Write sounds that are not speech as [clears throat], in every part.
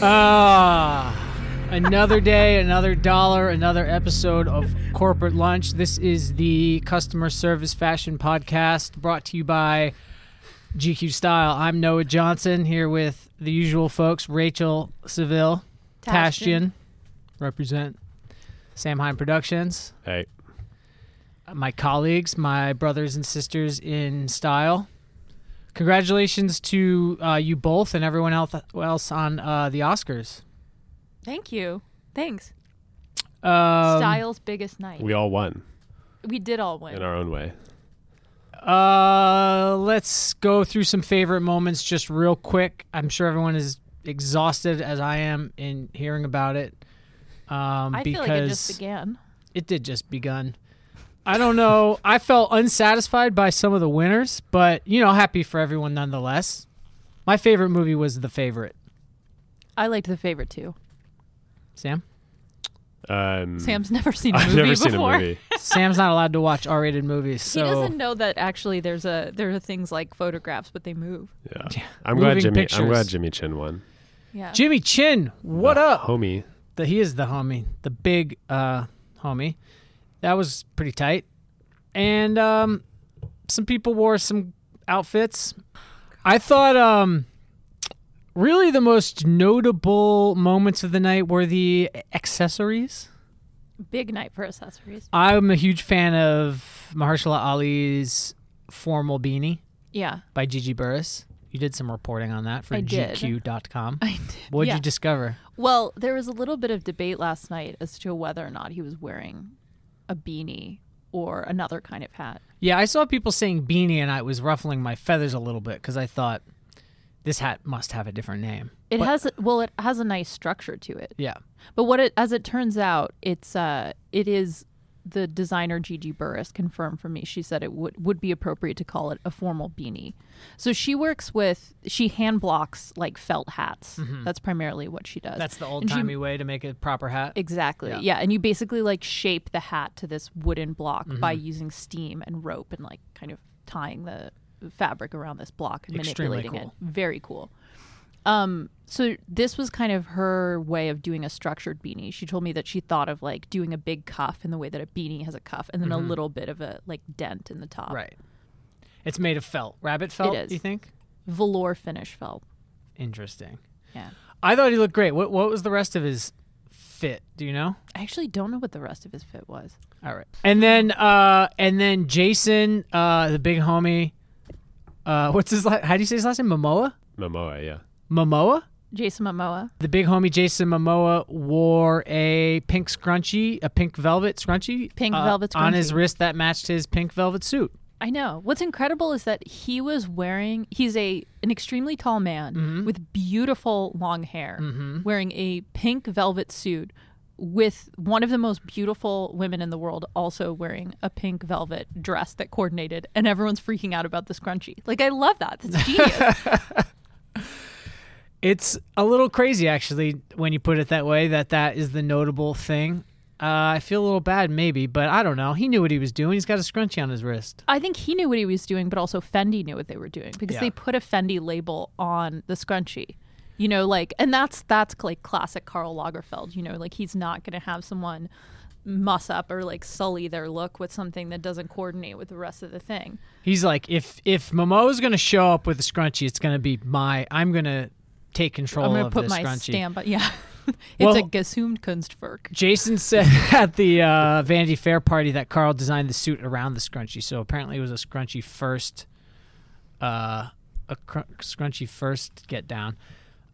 Ah, another day, another dollar, another episode of Corporate Lunch. This is the customer service fashion podcast brought to you by GQ Style. I'm Noah Johnson here with the usual folks Rachel Seville, Tashjian, Tashjian. represent Sam Hine Productions, Hey, my colleagues, my brothers and sisters in style. Congratulations to uh, you both and everyone else else on uh, the Oscars. Thank you. Thanks. Um, Styles' biggest night. we all won We did all win. in our own way. Uh, let's go through some favorite moments just real quick. I'm sure everyone is exhausted as I am in hearing about it. Um, I because feel like it just began. it did just begun. I don't know. I felt unsatisfied by some of the winners, but you know, happy for everyone nonetheless. My favorite movie was The Favorite. I liked the favorite too. Sam, Um, Sam's never seen a I've movie never before. seen a movie. [laughs] Sam's not allowed to watch R-rated movies, He doesn't know that actually there's a there are things like photographs, but they move. Yeah, [laughs] Yeah. I'm glad Jimmy. pictures. I'm glad Jimmy Chin won. Yeah. Jimmy Chin, what The up? homie? the, he is the homie, the big uh, homie. That was pretty tight. And um, some people wore some outfits. I thought um, really the most notable moments of the night were the accessories. Big night for accessories. I'm a huge fan of Mahershala Ali's formal beanie Yeah. by Gigi Burris. You did some reporting on that for I did. GQ.com. [laughs] I did. What'd yeah. you discover? Well, there was a little bit of debate last night as to whether or not he was wearing a beanie or another kind of hat. Yeah, I saw people saying beanie, and I was ruffling my feathers a little bit because I thought this hat must have a different name. It But- has well, it has a nice structure to it. Yeah, But what it as it turns out, it's uh it is the designer Gigi Burris confirmed for me. She said it would would be appropriate to call it a formal beanie. So she works with she hand blocks like felt hats. That's primarily what she does. Mm-hmm. that's the old timey way to make a proper hat. Exactly. Yeah. Yeah. and you basically like shape the hat to this wooden block by Mm-hmm. using steam and rope and like kind of tying the fabric around this block and Extremely manipulating cool. it. Very cool. Um so this was kind of her way of doing a structured beanie. She told me that she thought of like doing a big cuff in the way that a beanie has a cuff and then a little bit of a like dent in the top. Mm-hmm. Right. It's made of felt, rabbit felt. is. You think? Velour finish felt. Interesting. Yeah. I thought he looked great. What What was the rest of his fit? Do you know? I actually don't know what the rest of his fit was. All right. And then uh and then Jason, uh the big homie. Uh, what's his? La- how do you say his last name? Momoa. Momoa, yeah. Momoa. Jason Momoa. The big homie Jason Momoa wore a pink scrunchie, a pink velvet scrunchie, Pink uh, velvet on his wrist that matched his pink velvet suit. I know. What's incredible is that he was wearing he's a an extremely tall man Mm-hmm. with beautiful long hair wearing a pink velvet suit with one of the most beautiful women in the world also wearing a pink velvet dress that coordinated and everyone's freaking out about the scrunchie. Like I love that. That's genius. [laughs] It's a little crazy, actually, when you put it that way. That that is the notable thing. Uh, I feel a little bad, maybe, but I don't know. He knew what he was doing. He's got a scrunchie on his wrist. I think he knew what he was doing, but also Fendi knew what they were doing because Yeah. they put a Fendi label on the scrunchie. You know, like, and that's that's like classic Karl Lagerfeld. You know, like he's not going to have someone muss up or like sully their look with something that doesn't coordinate with the rest of the thing. He's like, if if Momoa's gonna show up with a scrunchie, it's gonna be my. I'm gonna take control I'm going to of put my scrunchie. stamp. But yeah, [laughs] it's Well- a Gesamtkunstwerk. Jason said [laughs] at the uh, Vanity Fair party that Karl designed the suit around the scrunchie. So apparently it was a scrunchie first, uh, a cr- scrunchie first get down.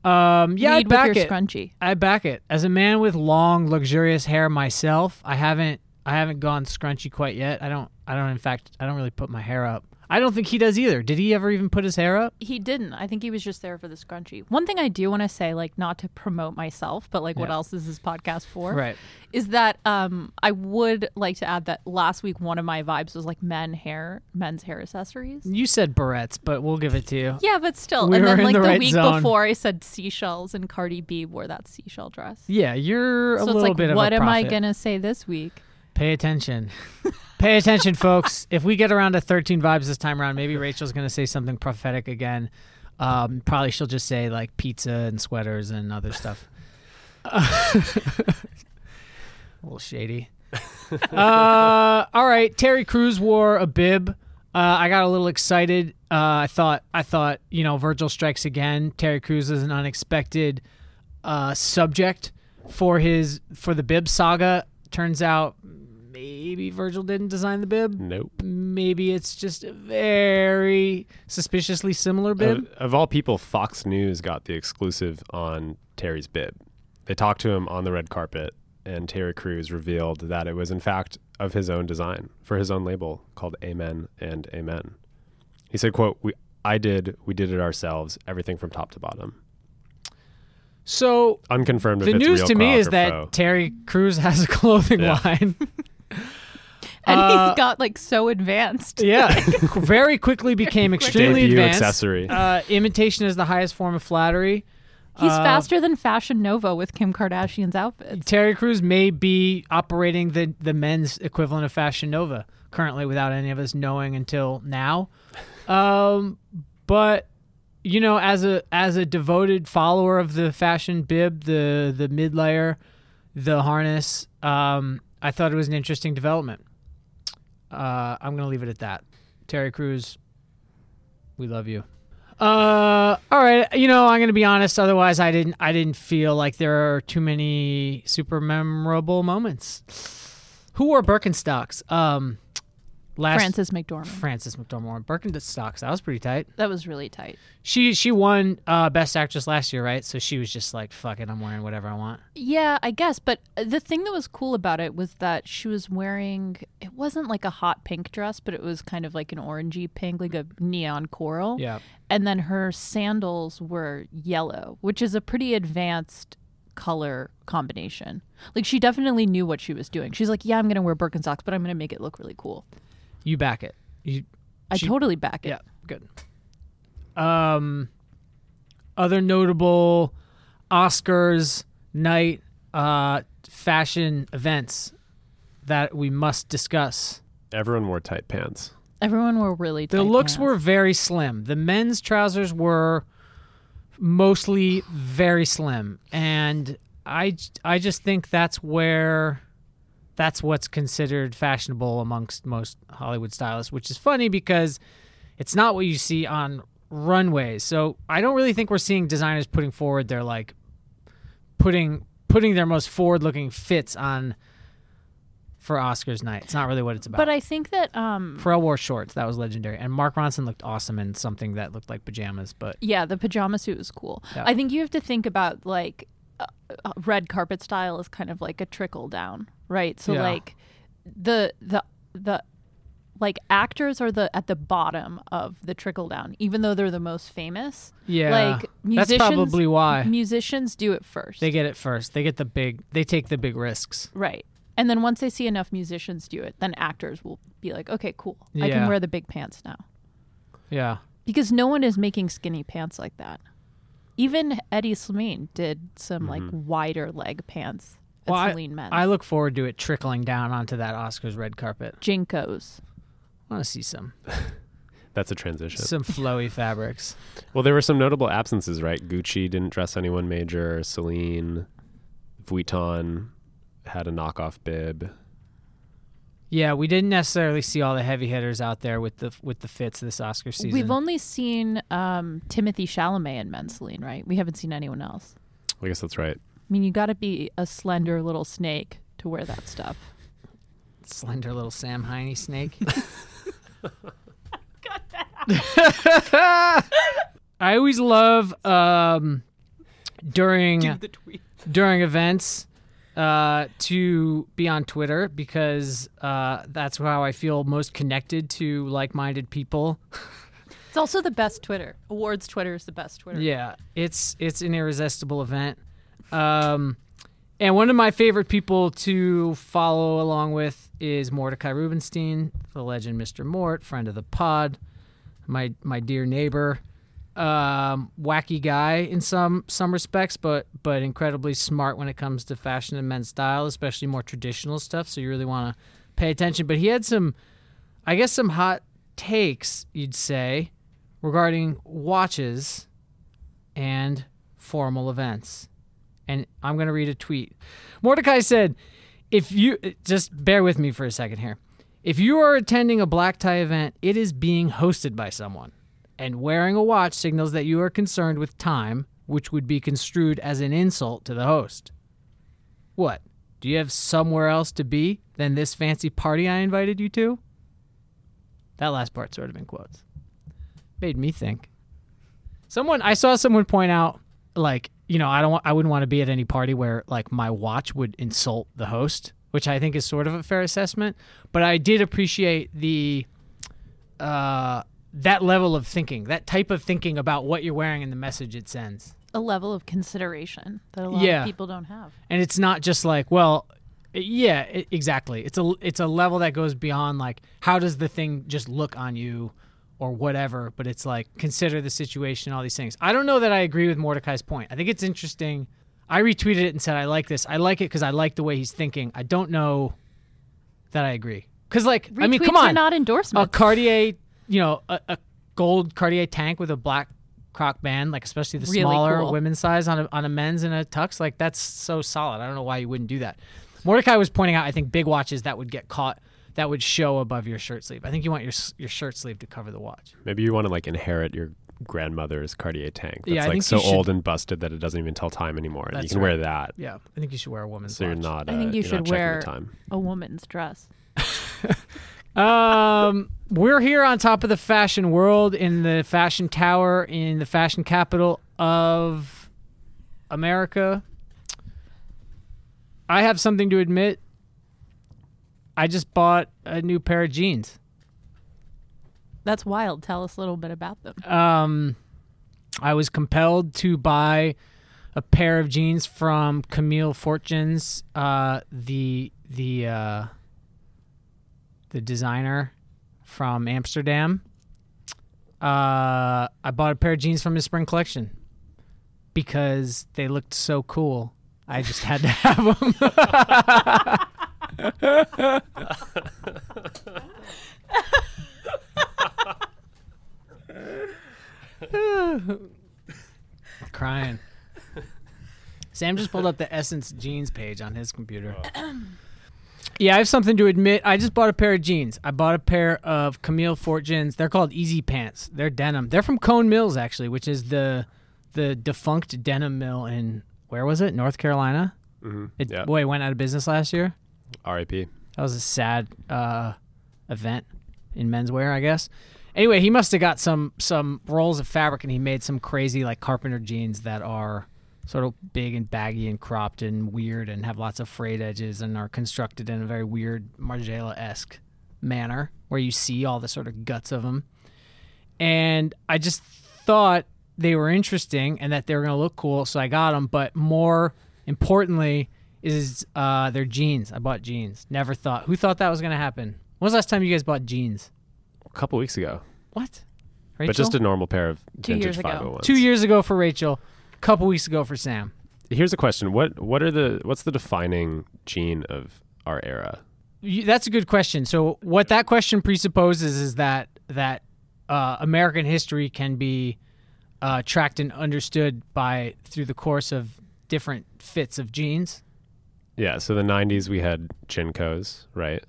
Um, yeah, Lead I'd back it. scrunchie. I back it. As a man with long, luxurious hair myself, I haven't I haven't gone scrunchy quite yet. I don't I don't in fact I don't really put my hair up. I don't think he does either. Did he ever even put his hair up? He didn't. I think he was just there for the scrunchie. One thing I do want to say, like not to promote myself, but like what else is this podcast for? Right. Is that um I would like to add that last week one of my vibes was like men hair, men's hair accessories. You said barrettes, but we'll give it to you. Yeah, but still. We and were then in like the the, right week zone. before I said seashells and Cardi B wore that seashell dress. Yeah, you're a so little it's like bit of what am I gonna say this week? Pay attention. Pay attention, folks. If we get around to 13 vibes this time around, maybe Rachel's going to say something prophetic again. Um, probably she'll just say like pizza and sweaters and other stuff. [laughs] a little shady. uh, all right, Terry Crews wore a bib. Uh, I got a little excited. Uh, I thought, I thought, you know, Virgil strikes again. Terry Crews is an unexpected uh, subject for his for the bib saga. Turns out, maybe Virgil didn't design the bib. Nope. Maybe it's just a very suspiciously similar bib. Of, of all people, Fox News got the exclusive on Terry's bib. They talked to him on the red carpet, and Terry Crews revealed that it was, in fact, of his own design for his own label called Amen and Amen. He said, "quote We, I did, we did it ourselves, everything from top to bottom." so Unconfirmed. the news to me is that. Terry Crews has a clothing Yeah. line. [laughs] [laughs] And Uh, he's got like so advanced. yeah, [laughs] very quickly became extremely debut advanced. accessory. Uh, imitation is the highest form of flattery. He's Uh, faster than Fashion Nova with Kim Kardashian's outfits. Terry Crews may be operating the the men's equivalent of Fashion Nova currently, without any of us knowing until now. [laughs] Um, but you know, as a as a devoted follower of the fashion bib, the the mid layer, the harness, um, I thought it was an interesting development. Uh, I'm gonna leave it at that. Terry Crews, we love you. Uh, all right. You know, I'm gonna be honest. Otherwise, I didn't. I didn't feel like there are too many super memorable moments. Who wore Birkenstocks? Um, last Frances McDormand. Frances McDormand Birkenstocks. That was pretty tight. that was really tight. She she won uh, Best Actress last year, right? So she was just like, "Fuck it, I'm wearing whatever I want." Yeah, I guess. But the thing that was cool about it was that she was wearing, it wasn't like a hot pink dress, but it was kind of like an orangey pink, like a neon coral. Yeah. And then her sandals were yellow, which is a pretty advanced color combination. Like she definitely knew what she was doing. She's like, yeah, I'm going to wear Birkenstocks, but I'm going to make it look really cool. You back it. You I She- totally back it. Yeah, good. Um, other notable Oscars night uh, fashion events that we must discuss. Everyone wore tight pants. Everyone were really The looks pants. were very slim. The men's trousers were mostly very slim, and I I just think that's where that's what's considered fashionable amongst most Hollywood stylists, which is funny because it's not what you see on runways. So I don't really think we're seeing designers putting forward their like putting putting their most forward looking fits on for Oscars night. It's not really what it's about. But I think that um Pharrell wore shorts. That was legendary. And Mark Ronson looked awesome in something that looked like pajamas. But Yeah, the pajama suit was cool. Yeah. I think you have to think about like uh, uh, red carpet style is kind of like a trickle down, right? So Yeah. like the the the like actors are the at the bottom of the trickle down, even though they're the most famous. yeah, like that's probably why musicians do it first, they get it first. They get the big. They take the big risks. right? And then once they see enough musicians do it, then actors will be like, okay, cool, I can wear the big pants now. Yeah, because no one is making skinny pants like that. Even Hedi Slimane did some like mm-hmm. wider leg pants at Well, I- Celine Men. I look forward to it trickling down onto that Oscars red carpet. JNCOs. I want to see some [laughs] That's a transition. some flowy [laughs] fabrics. Well, there were some notable absences, right? Gucci didn't dress anyone major. Celine, Vuitton had a knockoff bib. Yeah, we didn't necessarily see all the heavy hitters out there with the with the fits this Oscar season. We've only seen um, Timothée Chalamet and Men Celine, right? We haven't seen anyone else. I guess that's right. I mean, you got to be a slender little snake to wear that stuff. slender little Sam Hine snake. [laughs] [laughs] I always love um, during the tweet. during events uh, to be on Twitter because uh, that's how I feel most connected to like-minded people. It's also the best Twitter. Awards Twitter is the best Twitter. Yeah, it's it's an irresistible event. Um, and one of my favorite people to follow along with is Mordecai Rubenstein, the legend Mr. Mort, friend of the pod, my my dear neighbor, um, wacky guy in some some respects, but but incredibly smart when it comes to fashion and men's style, especially more traditional stuff. So you really want to pay attention. But he had some, I guess, some hot takes. You'd say regarding watches and formal events. And I'm going to read a tweet. Mordecai said, if you just bear with me for a second here. If you are attending a black tie event, it is being hosted by someone. And wearing a watch signals that you are concerned with time, which would be construed as an insult to the host. What? Do you have somewhere else to be than this fancy party I invited you to? That last part sort of in quotes. Made me think. Someone I saw someone point out like, you know, I don't want, I wouldn't want to be at any party where like my watch would insult the host, which I think is sort of a fair assessment, but I did appreciate the uh that level of thinking, that type of thinking about what you're wearing and the message it sends. A level of consideration that a lot Yeah. of people don't have. and it's not just like well yeah i exactly it's a it's a level that goes beyond like how does the thing just look on you or whatever but it's like consider the situation all these things i don't know that i agree with mordecai's point i think it's interesting i retweeted it and said i like this i like it because i like the way he's thinking i don't know that i agree because like i mean come Retweets are on not a endorsements. cartier you know a, a gold cartier tank with a black croc band like especially the Really smaller cool. women's size on a, on a men's and a tux like that's so solid i don't know why you wouldn't do that mordecai was pointing out i think big watches that would get caught that would show above your shirt sleeve i think you want your your shirt sleeve to cover the watch Maybe you want to like inherit your grandmother's Cartier tank. That's Yeah, I like think so should- old and busted that it doesn't even tell time anymore. And you can right. wear that. yeah i think you should wear a woman's So you're not. I think uh, you should wear- a woman's dress. [laughs] Um, we're here on top of the fashion world in the fashion tower in the fashion capital of America. I have something to admit. I just bought a new pair of jeans. That's wild. Tell us a little bit about them. Um, I was compelled to buy a pair of jeans from Camiel Fortgens, uh, the the uh, the designer from Amsterdam. Uh, I bought a pair of jeans from his spring collection because they looked so cool. I just had to [laughs] have them. Crying. Sam just pulled up the Essence jeans page on his computer. Yeah, I have something to admit. I just bought a pair of jeans. I bought a pair of Camiel Fortgens. They're called Easy Pants. They're denim. They're from Cone Mills actually, which is the the defunct denim mill in where was it? North Carolina. hmm It yeah. boy it went out of business last year. R.I.P. That was a sad uh, event in menswear, I guess. Anyway, he must have got some some rolls of fabric and he made some crazy like carpenter jeans that are sort of big and baggy and cropped and weird and have lots of frayed edges and are constructed in a very weird Margiela esque manner where you see all the sort of guts of them. And I just thought they were interesting and that they were going to look cool, so I got them. But more importantly, is uh, their jeans. I bought jeans. Never thought. Who thought that was going to happen? When was the last time you guys bought jeans? A couple weeks ago, What? Rachel? but just a normal pair of Two vintage years ago. 501s. two years ago for Rachel, a couple weeks ago for Sam. Here's a question: What what are the what's the defining jean of our era? You, that's a good question. So what that question presupposes is that that uh, American history can be uh, tracked and understood by through the course of different fits of jeans. Yeah, so the '90s we had JNCOs, right?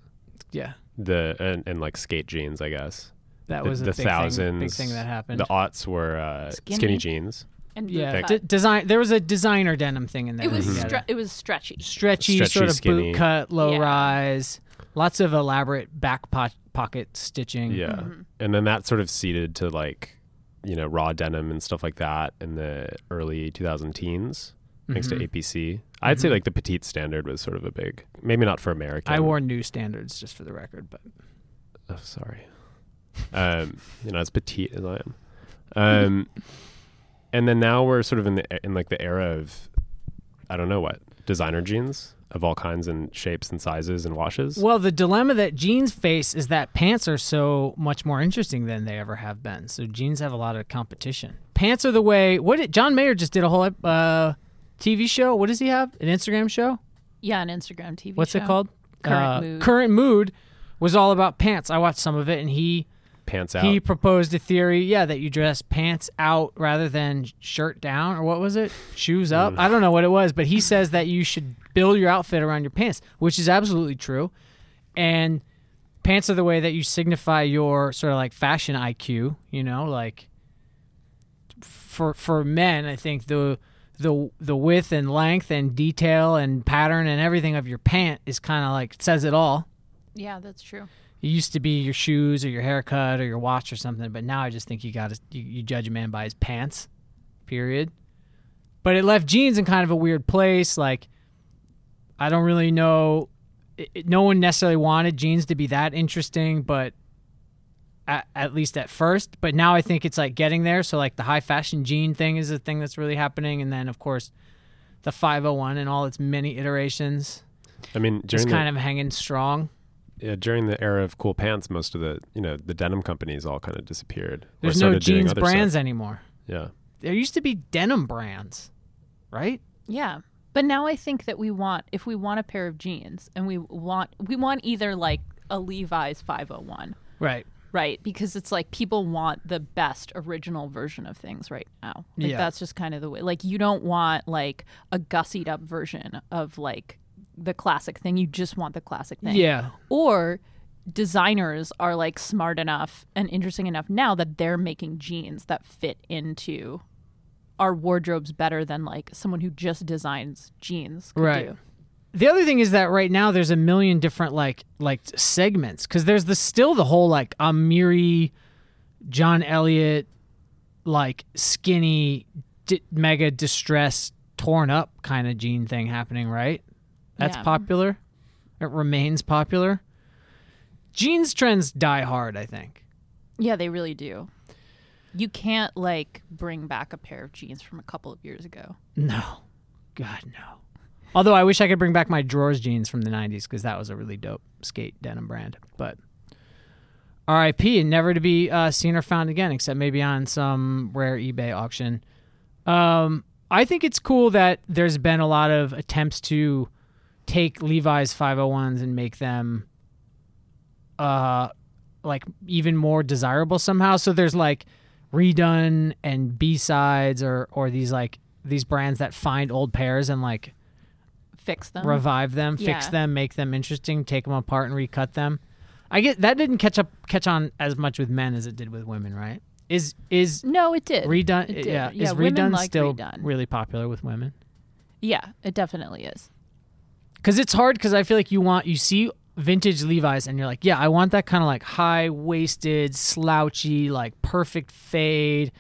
Yeah, The and, and like skate jeans, I guess. that the, was a the big thousands, thing, big thing that happened. The aughts were uh, skinny. Skinny. jeans. And yeah. D- design. There was a designer denim thing in there. it was that we stre- it was stretchy. stretchy, Stretchy, sort of skinny. boot cut, low Yeah. rise, lots of elaborate back po- pocket stitching. Yeah, Mm-hmm. and then that sort of seeded to like, you know, raw denim and stuff like that in the early 2000 teens, thanks Mhm. to APC. I'd say like the Petit Standard was sort of a big, maybe not for American. I wore new standards just for the record, but Oh, sorry. Um, you know, as petite as I am. Um, [laughs] and then now we're sort of in the in like the era of, I don't know what designer jeans of all kinds and shapes and sizes and washes. well, the dilemma that jeans face is that pants are so much more interesting than they ever have been. So jeans have a lot of competition. Pants are the way. What did John Mayer just did a whole uh, TV show? What does he have? An Instagram show? Yeah, an Instagram TV. What's show. it called? Current Uh, Mood. Current Mood was all about pants. I watched some of it, and he pants out. he proposed a theory, yeah, that you dress pants out rather than shirt down, or what was it? Shoes up? I don't know what it was, but he says that you should build your outfit around your pants, which is absolutely true. And pants are the way that you signify your sort of like fashion IQ, you know, like for for men, I think the the the width and length and detail and pattern and everything of your pant is kind of like says it all. Yeah, that's true. It used to be your shoes or your haircut or your watch or something, but now I just think you got to you, you judge a man by his pants. Period. But it left jeans in kind of a weird place. Like I don't really know. It, no one necessarily wanted jeans to be that interesting, but at, at least at first. But now I think it's like getting there. So like the high fashion jean thing is a thing that's really happening, and then of course the 501 and all its many iterations I mean, is during the, kind of hanging strong. Yeah, during the era of cool pants, most of the you know the denim companies all kind of disappeared. There's no jeans brands stuff. anymore. Yeah, There used to be denim brands, right? Yeah. But now I think that we want if we want a pair of jeans and we want we want either like a Levi's 501, Right. right? Because it's like people want the best original version of things right now. Like Yeah. that's just kind of the way. Like you don't want like a gussied up version of like the classic thing. You just want the classic thing. Yeah. Or designers are like smart enough and interesting enough now that they're making jeans that fit into our wardrobes better than like someone who just designs jeans could Right. do. The other thing is that right now there's a million different like like segments because there's the still the whole like Amiri, John Elliott, like skinny, di- mega distressed, torn up kind of jean thing happening. Right. That's Yeah. popular. It remains popular. Jeans trends die hard. I think. Yeah, they really do. You can't like bring back a pair of jeans from a couple of years ago. No. God, no. Although I wish I could bring back my Droors jeans from the 90s because that was a really dope skate denim brand. But RIP and never to be uh, seen or found again, except maybe on some rare eBay auction. Um, I think it's cool that there's been a lot of attempts to take Levi's 501s and make them uh, like even more desirable somehow. So there's like redone and B sides or or these like these brands that find old pairs and like Fix them. revive them, fix them, make them interesting, take them apart and recut them. I get that didn't catch up catch on as much with men as it did with women, right? Is is no, it did. redone? It did. Yeah, Yeah, is redone like still redone. really popular with women? yeah, it definitely is. Because it's hard because I feel like you want you see vintage Levi's and you're like, yeah, I want that kind of like high waisted, slouchy, like perfect fade.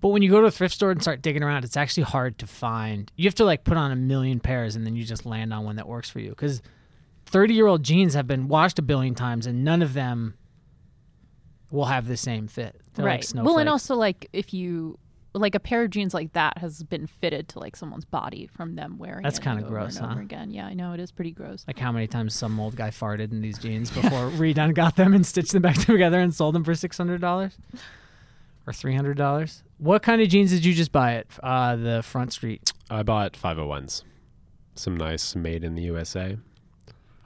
But when you go to a thrift store and start digging around, it's actually hard to find. You have to like put on a million pairs and then you just land on one that works for you. Because 30 year old jeans have been washed a billion times and none of them will have the same fit. They're like right. well, and also like if you like a pair of jeans like that has been fitted to like someone's body from them wearing That's kinda gross, and over huh? again. Yeah, I know it is pretty gross. Like how many times some old guy farted in these [laughs] jeans before Redone got them and stitched them back [laughs] together and sold them for six hundred dollars or three hundred dollars. What kind of jeans did you just buy at uh, the Front Street? I bought 501s. Some nice made in the USA.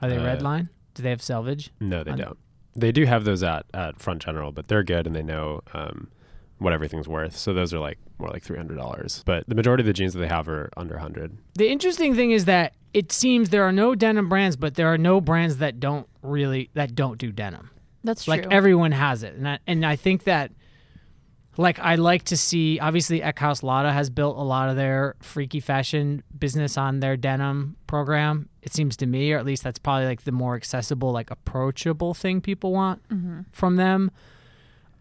Are they Uh, red line? Do they have selvage? No, they Un- don't. They do have those at, at Front General, but they're good and they know um, what everything's worth. So those are like more like three hundred dollars. But the majority of the jeans that they have are under hundred. The interesting thing is that it seems there are no denim brands, but there are no brands that don't really that don't do denim. That's true. Like everyone has it, and I, and I think that like I like to see. Obviously, Eckhaus Latta has built a lot of their freaky fashion business on their denim program. It seems to me, or at least that's probably like the more accessible, like approachable thing people want from them.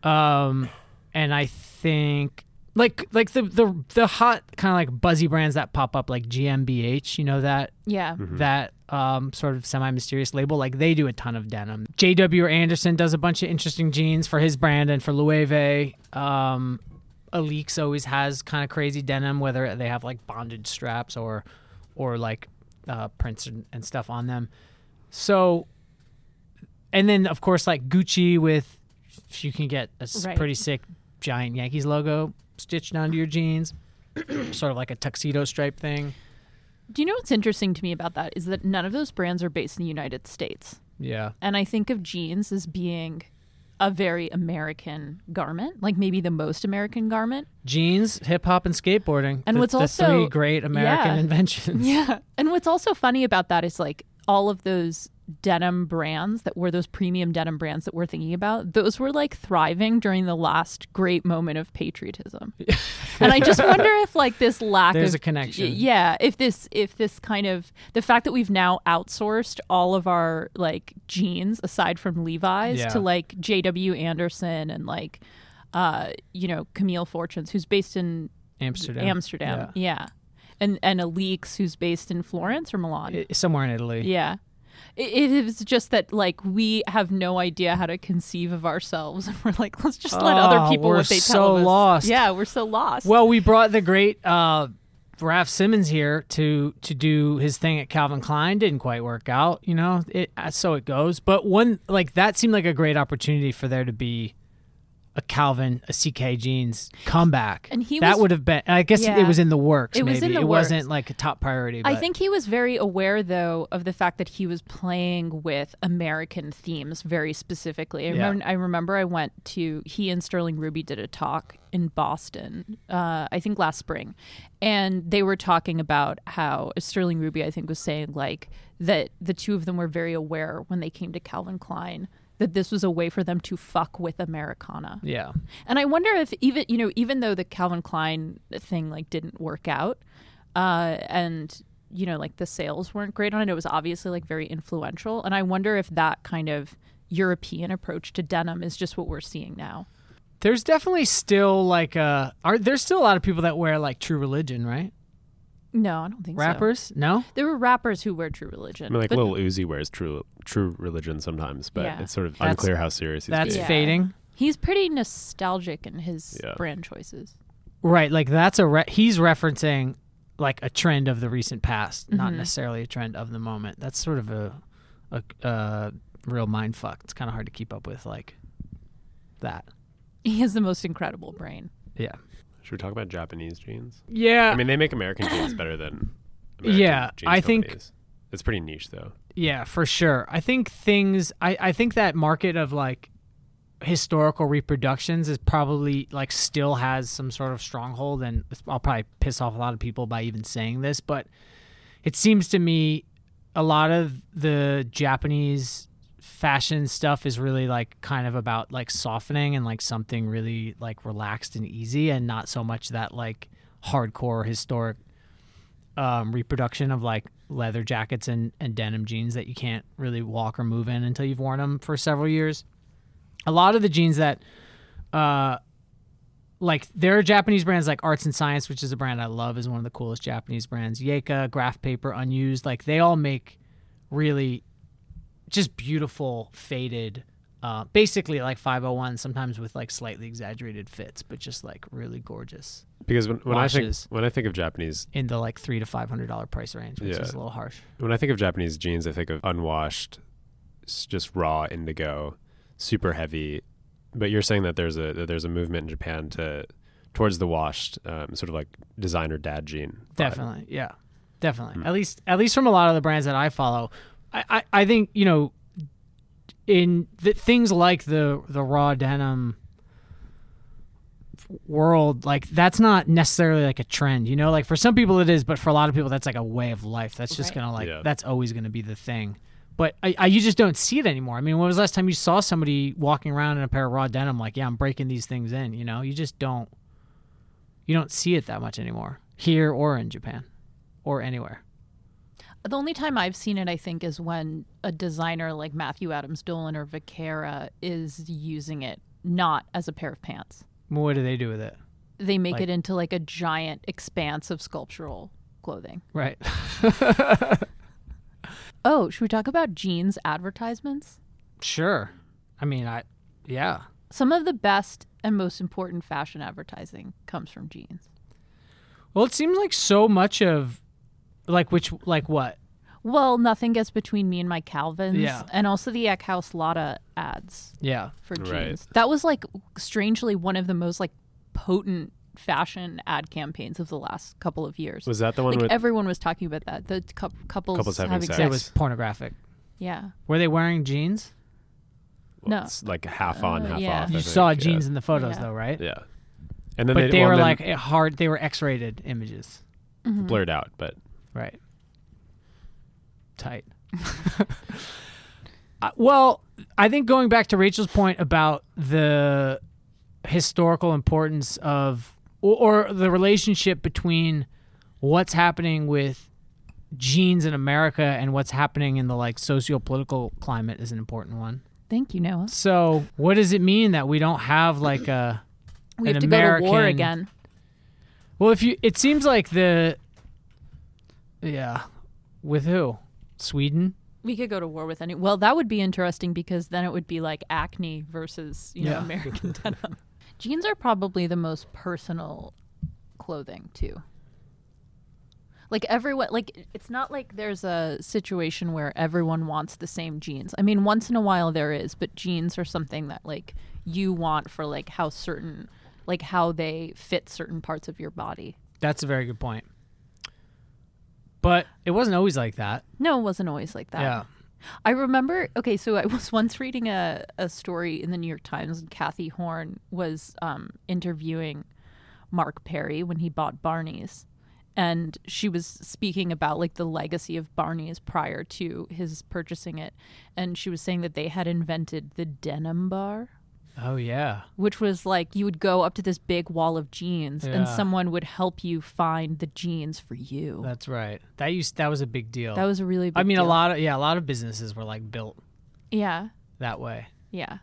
Um, and I think like like the the the hot kind of like buzzy brands that pop up like GmbH, you know that yeah. that um, sort of semi mysterious label. Like they do a ton of denim. JW Anderson does a bunch of interesting jeans for his brand and for Loewe. Um, Alyx always has kind of crazy denim, whether they have like bondage straps or or like uh, prints and, and stuff on them. So, and then of course like Gucci with you can get a s- Right. pretty sick giant Yankees logo stitched onto your jeans, [clears throat] sort of like a tuxedo stripe thing. Do you know what's interesting to me about that is that none of those brands are based in the United States. Yeah. And I think of jeans as being a very American garment, like maybe the most American garment. Jeans, hip hop, and skateboarding. And the, what's the also- three great American yeah. inventions. [laughs] Yeah. And what's also funny about that is like all of those denim brands that were those premium denim brands that we're thinking about, those were like thriving during the last great moment of patriotism. [laughs] and I just wonder if like this lack There's of a connection. Yeah, if this if this kind of the fact that we've now outsourced all of our like jeans aside from Levi's Yeah. to like JW Anderson and like uh you know Camiel Fortgens who's based in Amsterdam. Amsterdam. Yeah. And and Alyx who's based in Florence or Milan. Somewhere in Italy. yeah. It, it is just that like we have no idea how to conceive of ourselves [laughs] and we're like let's just let Oh, other people we're what they so tell us. lost. Yeah, we're so lost. Well, we brought the great uh, Raf Simons here to to do his thing at Calvin Klein. Didn't quite work out, you know. It uh, so it goes. But one like that seemed like a great opportunity for there to be a Calvin, a CK Jeans comeback. And he that was- would have been. I guess Yeah. it was in the works. It was in the it works. wasn't like a top priority. I think he was very aware, though, of the fact that he was playing with American themes very specifically. I, Yeah. remember, I remember I went to, he and Sterling Ruby did a talk in Boston, uh, I think last spring. And they were talking about how Sterling Ruby, I think, was saying like that the two of them were very aware when they came to Calvin Klein that this was a way for them to fuck with Americana. Yeah. And I wonder if even you know even though the Calvin Klein thing like didn't work out, uh, and you know like the sales weren't great on it, it was obviously like very influential. And I wonder if that kind of European approach to denim is just what we're seeing now. There's definitely still like uh are there's still a lot of people that wear like True Religion, right? No, I don't think so. Rappers? No? There were rappers who wear True Religion. I mean, like but- Lil Uzi wears true true religion sometimes, but Yeah. it's sort of That's- unclear how serious he's That's being. Yeah. fading. He's pretty nostalgic in his Yeah. brand choices. Right, like that's a re- he's referencing like a trend of the recent past, not Mhm. necessarily a trend of the moment. That's sort of a a, a real mind fuck. It's kind of hard to keep up with like that. He has the most incredible brain. Yeah. Should we talk about Japanese jeans? Yeah. I mean, they make American jeans [clears throat] better than American Yeah, I think- companies. it's pretty niche though. Yeah, for sure. I think things I, I think that market of like historical reproductions is probably like still has some sort of stronghold and I'll probably piss off a lot of people by even saying this, but it seems to me a lot of the Japanese fashion stuff is really like kind of about like softening and like something really like relaxed and easy and not so much that like hardcore historic um, reproduction of like leather jackets and, and denim jeans that you can't really walk or move in until you've worn them for several years. A lot of the jeans that, uh, like there are Japanese brands like Arts and Science, which is a brand I love, is one of the coolest Japanese brands. Yaeca, Graph Paper, Unused, like they all make really just beautiful faded, uh, basically like 501, sometimes with like slightly exaggerated fits, but just like really gorgeous Because when, when I think when I think of Japanese in the like three to five hundred dollar price range, which Yeah. is a little harsh. when I think of Japanese jeans, I think of unwashed, just raw indigo, super heavy. But you're saying that there's a that there's a movement in Japan to towards the washed, um, sort of like designer dad jean. vibe. Definitely, yeah, definitely. Hmm. At least, at least from a lot of the brands that I follow, I, I, I think you know, in the, things like the the raw denim world, like that's not necessarily like a trend. You know, like for some people it is, but for a lot of people that's like a way of life. That's just Right. gonna like Yeah. that's always gonna be the thing. But I, I, you just don't see it anymore. I mean, when was the last time you saw somebody walking around in a pair of raw denim? Like, yeah, I'm breaking these things in. You know, you just don't. You don't see it that much anymore here or in Japan, or anywhere. The only time I've seen it, I think, is when a designer like Matthew Adams Dolan or Vaquera is using it not as a pair of pants. What do they do with it? They make Like- it into like a giant expanse of sculptural clothing. Right. [laughs] Oh, should we talk about jeans advertisements? sure. I mean, I, yeah. Some of the best and most important fashion advertising comes from jeans. Well, it seems like so much of, like which, like what? Well, nothing gets between me and my Calvins, Yeah. and also the Eckhaus Latta ads Yeah. for Right. jeans. That was like strangely one of the most like potent fashion ad campaigns of the last couple of years. Was that the one like with? everyone was talking about that. The cou- couples, Couples having sex. It was pornographic. Yeah. Were they wearing jeans? No. it's like half on, Uh, half yeah. off. I You think, saw yeah. jeans in the photos Yeah. though, right? Yeah, and then But they well, were then like hard. They were X-rated images, Mhm. blurred out, but right? Tight. [laughs] Uh, well, I think going back to Rachel's point about the historical importance of, or, or the relationship between what's happening with jeans in America and what's happening in the like socio-political climate is an important one. Thank you, Noah. So, what does it mean that we don't have like a We have to go to war again. Well, if you, it seems like the, yeah, with who? Sweden. We could go to war with any. Well, that would be interesting because then it would be like Acne versus you know Yeah. American [laughs] denim. Jeans are probably the most personal clothing too. Like everyone, like it's not like there's a situation where everyone wants the same jeans. I mean, once in a while there is, but jeans are something that like you want for like how certain, like how they fit certain parts of your body. That's a very good point. But it wasn't always like that. No, it wasn't always like that. Yeah. I remember, okay, so I was [laughs] once reading a, a story in the New York Times, and Cathy Horyn was um, interviewing Mark Perry when he bought Barney's. And she was speaking about like the legacy of Barney's prior to his purchasing it. And she was saying that they had invented the denim bar, Oh yeah. which was like you would go up to this big wall of jeans and someone would help you find the jeans for you. That's right. That used that was a big deal. that was a really big I mean, deal. a lot of yeah, a lot of businesses were like built Yeah. that way. Yeah.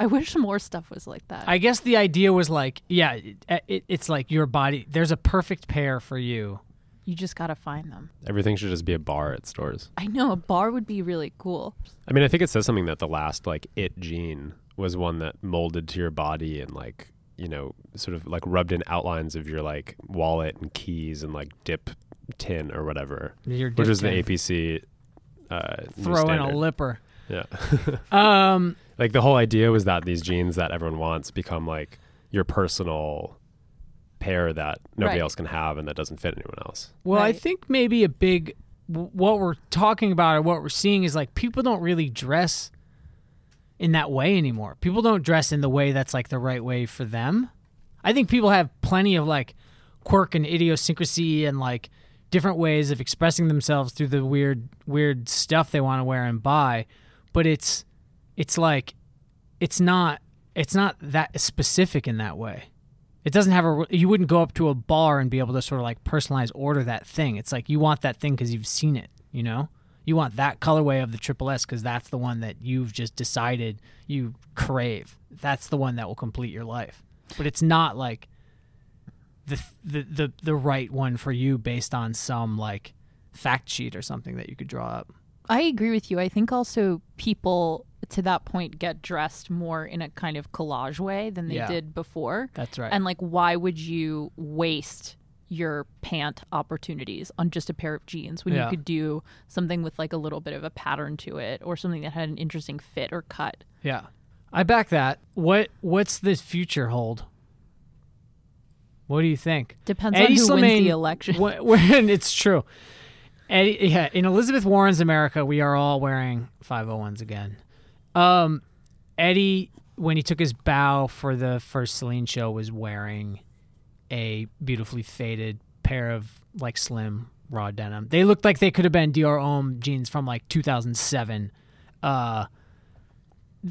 I wish more stuff was like that. I guess the idea was like, yeah, it, it, it's like your body. There's a perfect pair for you. You just gotta find them. everything should just be a bar at stores. I know a bar would be really cool. I mean, I think it says something that the last like it jean was one that molded to your body and like you know sort of like rubbed in outlines of your like wallet and keys and like dip tin or whatever, Your which dip is the tin. APC. Uh, Throw in a lipper. Yeah, [laughs] Um, like the whole idea was that these jeans that everyone wants become like your personal pair that nobody Right. else can have and that doesn't fit anyone else. well, I think maybe a big what we're talking about or what we're seeing is like people don't really dress in that way anymore. People don't dress in the way that's like the right way for them. I think people have plenty of like quirk and idiosyncrasy and like different ways of expressing themselves through the weird weird stuff they want to wear and buy, but it's it's like it's not it's not that specific in that way. It doesn't have a you wouldn't go up to a bar and be able to sort of like personalize order that thing. It's like you want that thing cuz you've seen it, you know? You want that colorway of the triple S cuz that's the one that you've just decided you crave. That's the one that will complete your life. But it's not like the the the, the right one for you based on some like fact sheet or something that you could draw up. I agree with you. I think also people to that point get dressed more in a kind of collage way than they Yeah. did before. That's right. And like why would you waste your pant opportunities on just a pair of jeans when Yeah. you could do something with like a little bit of a pattern to it or something that had an interesting fit or cut? Yeah, I back that. What what's the future hold? What do you think? Depends on who wins the election. When, [laughs] when it's true. Eddie, yeah, in Elizabeth Warren's America, we are all wearing 501s again. Um, Hedi, when he took his bow for the first Celine show, was wearing a beautifully faded pair of like slim raw denim. They looked like they could have been Dior Homme jeans from like 2007. Uh,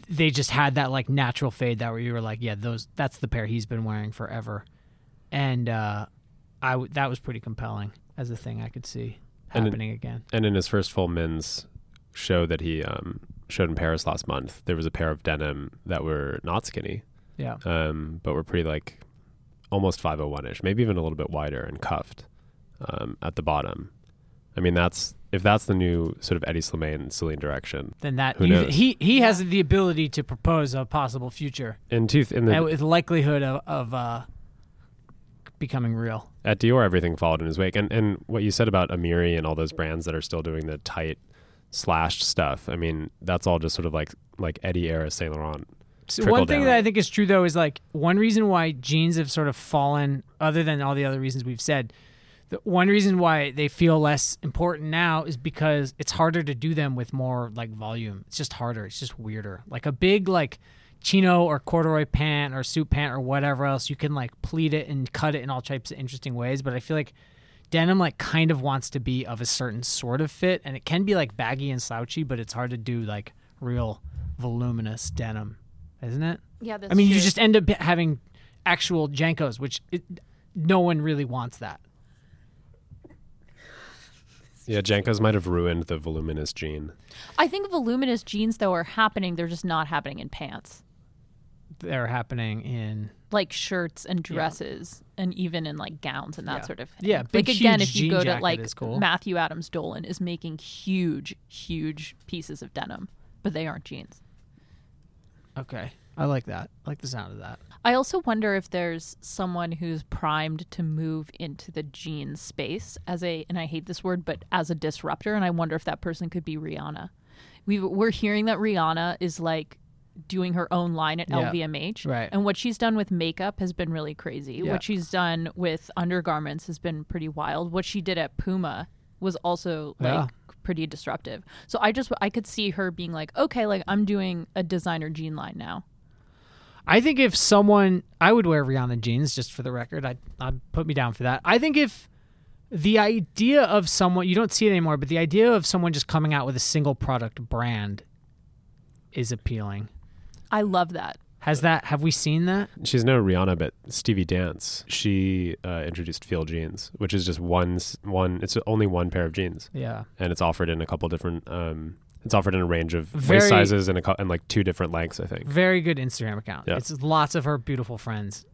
they just had that like natural fade that where you were like, yeah, those that's the pair he's been wearing forever, and uh, I w- that was pretty compelling as a thing I could see And it- happening again. And in his first full men's show that he um, showed in Paris last month, there was a pair of denim that were not skinny, Yeah, um, but were pretty like almost 501ish, maybe even a little bit wider and cuffed um, at the bottom. I mean, that's if that's the new sort of Hedi Slimane Celine direction. then that Who you- knows? he he has the ability to propose a possible future In tooth in the and with likelihood of, of uh, becoming real. at Dior, everything followed in his wake. And and what you said about Amiri and all those brands that are still doing the tight slashed stuff. I mean, that's all just sort of like like Hedi era Saint Laurent. So one thing down. that I think is true though is like one reason why jeans have sort of fallen, other than all the other reasons we've said, the one reason why they feel less important now is because it's harder to do them with more like volume. It's just harder. It's just weirder. Like a big like chino or corduroy pant or suit pant or whatever else, you can like pleat it and cut it in all types of interesting ways. But I feel like denim like kind of wants to be of a certain sort of fit, and it can be like baggy and slouchy, but it's hard to do like real voluminous denim, isn't it? Yeah, that's I mean, you just end up having actual JNCOs, which it, no one really wants that. Yeah, JNCOs might have ruined the voluminous jean. I think voluminous jeans though are happening. They're just not happening in pants, They're happening in like shirts and dresses, and even in like gowns and that Yeah. sort of. thing. Yeah, big, like again, huge if you go to like cool. Matthew Adams Dolan is making huge, huge pieces of denim, but they aren't jeans. Okay. I like that. I like the sound of that. I also wonder if there's someone who's primed to move into the jean space as a, and I hate this word, but as a disruptor. And I wonder if that person could be Rihanna. We we're hearing that Rihanna is like doing her own line at Yeah. LVMH, Right. And what she's done with makeup has been really crazy. Yeah. What she's done with undergarments has been pretty wild. What she did at Puma was also like Yeah. Pretty disruptive. So I just I could see her being like, okay, like I'm doing a designer jean line now. I think if someone, I would wear Rihanna jeans just for the record. I I put me down for that. I think if the idea of someone, you don't see it anymore, but the idea of someone just coming out with a single product brand is appealing. I love that. Has that? Have we seen that? She's no Rihanna, but Stevie Dance. She uh, introduced Feel jeans, which is just one one. It's only one pair of jeans, Yeah. and it's offered in a couple different. Um, it's offered in a range of Very- waist sizes and a, and like two different lengths, I think. Very good Instagram account. Yeah. It's lots of her beautiful friends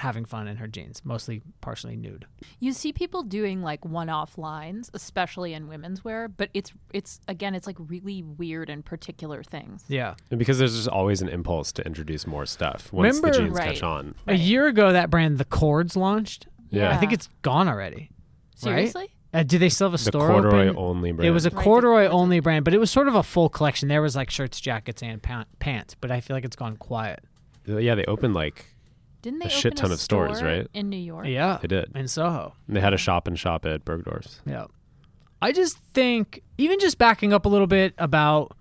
having fun in her jeans, mostly partially nude. You see people doing like one-off lines, especially in women's wear, but it's it's again it's like really weird and particular things. Yeah. And because there's just always an impulse to introduce more stuff once Remember- the jeans Right. catch on. A year ago, that brand, The Cords, launched. Yeah. I think it's gone already. Seriously? Uh, do they still have a The store corduroy open? only brand. It was a Right, corduroy cords only brand, but it was sort of a full collection. There was like shirts, jackets, and pa- pants. But I feel like it's gone quiet. yeah, they opened like Didn't they A shit open ton a of stores, right? In New York. Yeah, they did. in Soho. And they had a shop and shop at Bergdorf's. Yeah. I just think, even just backing up a little bit about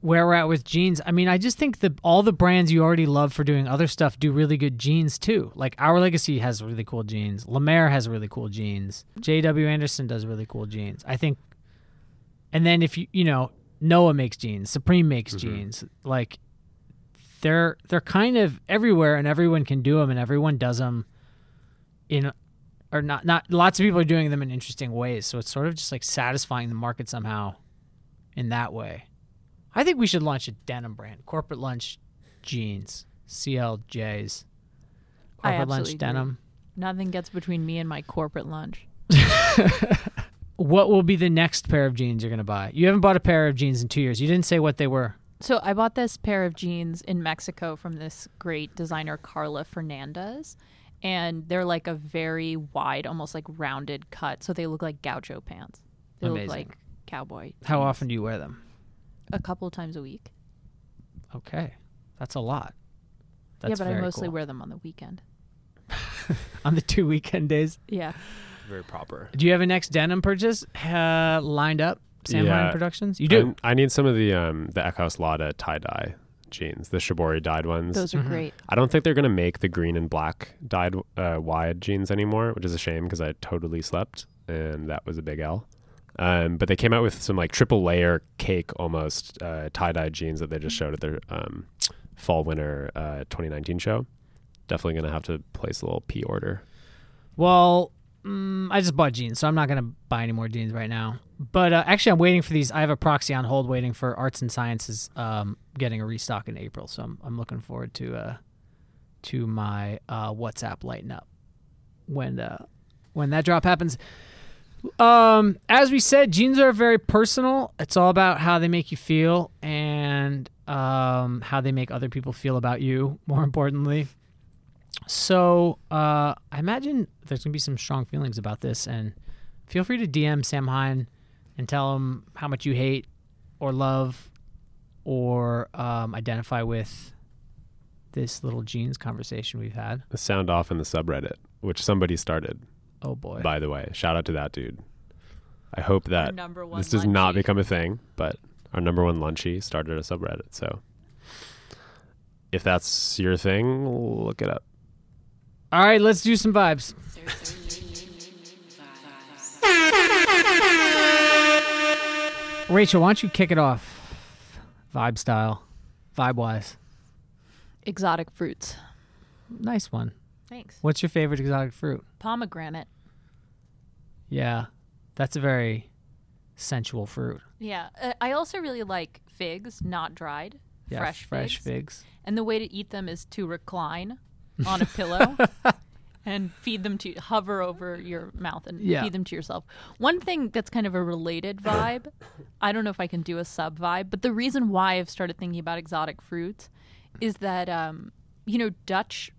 where we're at with jeans, I mean, I just think that all the brands you already love for doing other stuff do really good jeans too. Like Our Legacy has really cool jeans. Lemaire has really cool jeans. J.W. Anderson does really cool jeans. I think, and then if you, you know, Noah makes jeans, Supreme makes mm-hmm. jeans. Like, they're they're kind of everywhere, and everyone can do them, and everyone does them in or not not lots of people are doing them in interesting ways. So it's sort of just like satisfying the market somehow in that way. I think we should launch a denim brand. Corporate lunch jeans cljs corporate lunch denim. Nothing gets between me and my corporate lunch. [laughs] what will be the next pair of jeans you're going to buy? You haven't bought a pair of jeans in two years. You didn't say what they were So I bought this pair of jeans in Mexico from this great designer Carla Fernandez. And they're like a very wide, almost like rounded cut. So they look like gaucho pants. They Amazing. look like cowboy. how often do you wear them A couple times a week. okay that's a lot that's yeah, but I mostly cool. wear them on the weekend. [laughs] on the two weekend days Yeah. Very proper. do you have a next denim purchase uh, lined up sam Yeah. Productions you do I, I need some of the um the Eckhaus Latta tie dye jeans, the Shibori dyed ones. Those are Mhm. great. I don't think they're gonna make the green and black dyed uh, wide jeans anymore, which is a shame because I totally slept and that was a big L. Um, but they came out with some like triple layer cake almost uh, tie dye jeans that they just showed at their um, fall winter uh, 2019 show. Definitely gonna have to place a little P order. Well, mm, I just bought jeans, so I'm not gonna buy any more jeans right now. But uh, actually, I'm waiting for these. I have a proxy on hold, waiting for Arts and Sciences um, getting a restock in April. So I'm I'm looking forward to uh, to my uh, WhatsApp lighting up when uh, when that drop happens. Um, as we said, jeans are very personal. It's all about how they make you feel and um, how they make other people feel about you. More importantly, so uh, I imagine there's gonna be some strong feelings about this, and feel free to DM Sam Hine and tell him how much you hate or love or um, identify with this little jeans conversation we've had. The sound off in the subreddit, which somebody started. Oh boy. By the way, shout out to that dude. I hope that one this does not become a thing, but our number one lunchy started a subreddit. So if that's your thing, look it up. All right, let's do some vibes. Rachel, why don't you kick it off? Vibe style, vibe wise. Exotic fruits. Nice one. Thanks. What's your favorite exotic fruit? Pomegranate. Yeah, that's a very sensual fruit. Yeah. Uh, I also really like figs, not dried. Yeah, fresh fresh figs. figs. And the way to eat them is to recline on a pillow [laughs] and feed them to hover over your mouth and Yeah. feed them to yourself. One thing that's kind of a related vibe, I don't know if I can do a sub vibe, but the reason why I've started thinking about exotic fruits is that um, you know, Dutch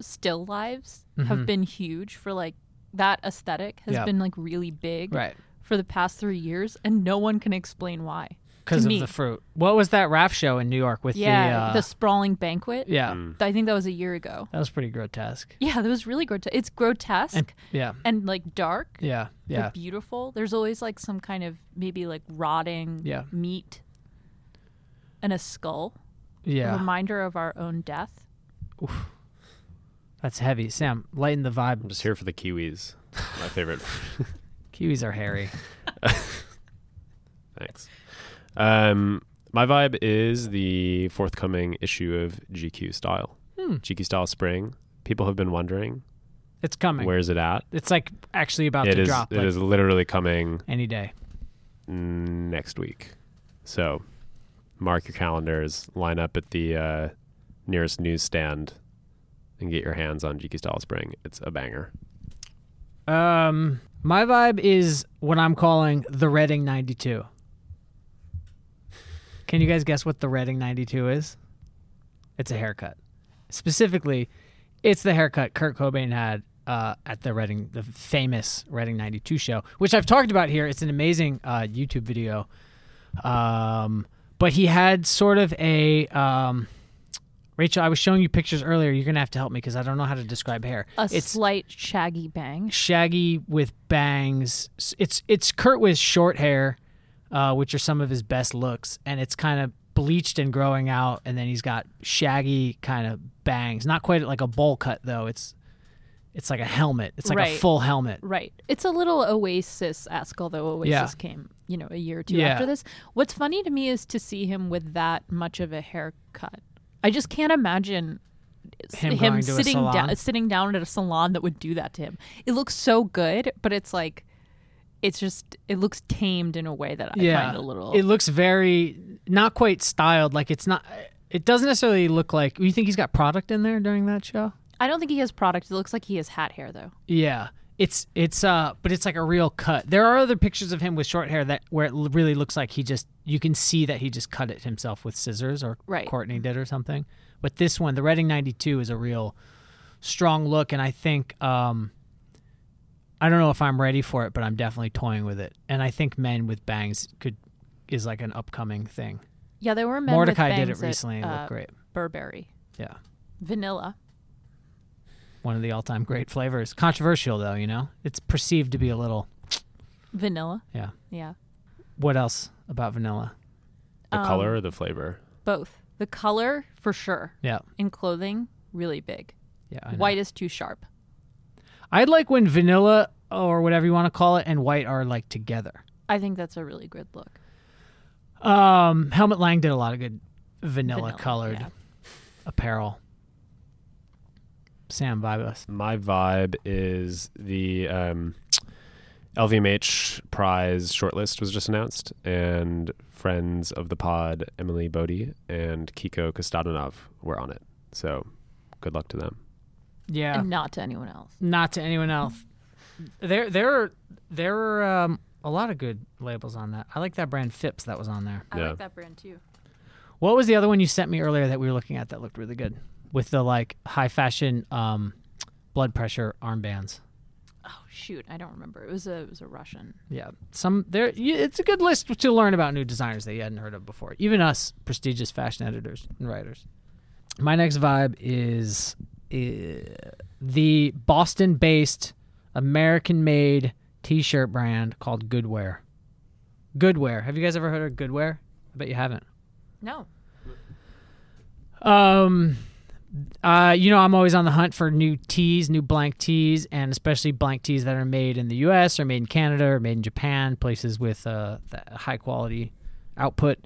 still lives have been huge for like that aesthetic has Yeah. been like really big Right. for the past 3 years and no one can explain why. Because To of me. the fruit. What was that raft show in New York with Yeah, the? Uh, the sprawling banquet. yeah, I think that was a year ago. that was pretty grotesque. Yeah, that was really grotesque. It's grotesque And and, like dark, yeah, yeah. but beautiful. There's always like some kind of maybe like rotting Yeah. meat and a skull. A Yeah, reminder of our own death. that's heavy. Sam, lighten the vibe. I'm just here for the kiwis. My favorite. [laughs] Kiwis are hairy. [laughs] Thanks. Um, my vibe is the forthcoming issue of GQ Style. Hmm. GQ Style Spring. People have been wondering It's coming. where's it at. It's like actually about It to is. drop. It like, is literally coming any day. next week. So mark your calendars. Line up at the uh, nearest newsstand and get your hands on GQ Style Spring. It's a banger. Um, my vibe is what I'm calling the Reading 92. Can you guys guess what the Reading 92 is? It's a haircut. Specifically, it's the haircut Kurt Cobain had uh, at the Reading, the famous Reading 92 show, which I've talked about here. It's an amazing uh, YouTube video. Um, but he had sort of a. Um, Rachel, I was showing you pictures earlier. You're going to have to help me because I don't know how to describe hair. A it's slight shaggy bang. shaggy with bangs. It's it's Kurt with short hair, uh, which are some of his best looks, and it's kind of bleached and growing out, and then he's got shaggy kind of bangs. Not quite like a bowl cut though. It's it's like a helmet. It's like a full helmet. Right. It's a little Oasis esque, although Oasis Yeah. came, you know, a year or two Yeah. after this. What's funny to me is to see him with that much of a haircut. I just can't imagine Him him, going to a sitting down sitting down at a salon that would do that to him. It looks so good, but it's like it's just it looks tamed in a way that I yeah, find a little it looks very not quite styled. Like it's not. It doesn't necessarily look like. You think he's got product in there during that show? I don't think he has product. It looks like he has hat hair though. Yeah. It's it's uh but it's like a real cut. There are other pictures of him with short hair that where it really looks like he just you can see that he just cut it himself with scissors or Right. Courtney did or something. But this one, the Reading 92 is a real strong look and I think um I don't know if I'm ready for it, but I'm definitely toying with it. And I think men with bangs could is like an upcoming thing. Yeah, there were men. Mordecai with did it bangs at, recently and it uh, looked great. Burberry, Yeah. vanilla. One of the all-time great flavors. Controversial though, you know. It's perceived to be a little Vanilla. yeah. Yeah. What else about vanilla? The Um, color or the flavor? Both. The color, for sure. Yeah. In clothing, really big. Yeah. I know. White is too sharp. I like when vanilla or whatever you want to call it and white are like together. I think that's a really good look. Um, Helmut Lang did a lot of good vanilla, Vanilla, colored yeah. apparel. Sam, vibe us. My vibe is the um, LVMH prize shortlist was just announced, and friends of the pod, Emily Bode and Kiko Kostadinov, were on it. So, good luck to them. Yeah, And not to anyone else. not to anyone else. There, there, are, there are um, a lot of good labels on that. I like that brand Phipps that was on there. I Yeah. like that brand too. What was the other one you sent me earlier that we were looking at that looked really good with the like high fashion um, blood pressure armbands? Oh shoot, I don't remember. It was a it was a Russian. Yeah, some there. y- It's a good list to learn about new designers that you hadn't heard of before. Even us, prestigious fashion editors and writers. My next vibe is uh, the Boston-based American-made T-shirt brand called Goodwear. Goodwear. Have you guys ever heard of Goodwear? I bet you haven't. No. Um, uh, you know, I'm always on the hunt for new tees, new blank tees, and especially blank tees that are made in the U.S. or made in Canada or made in Japan, places with uh, high quality output.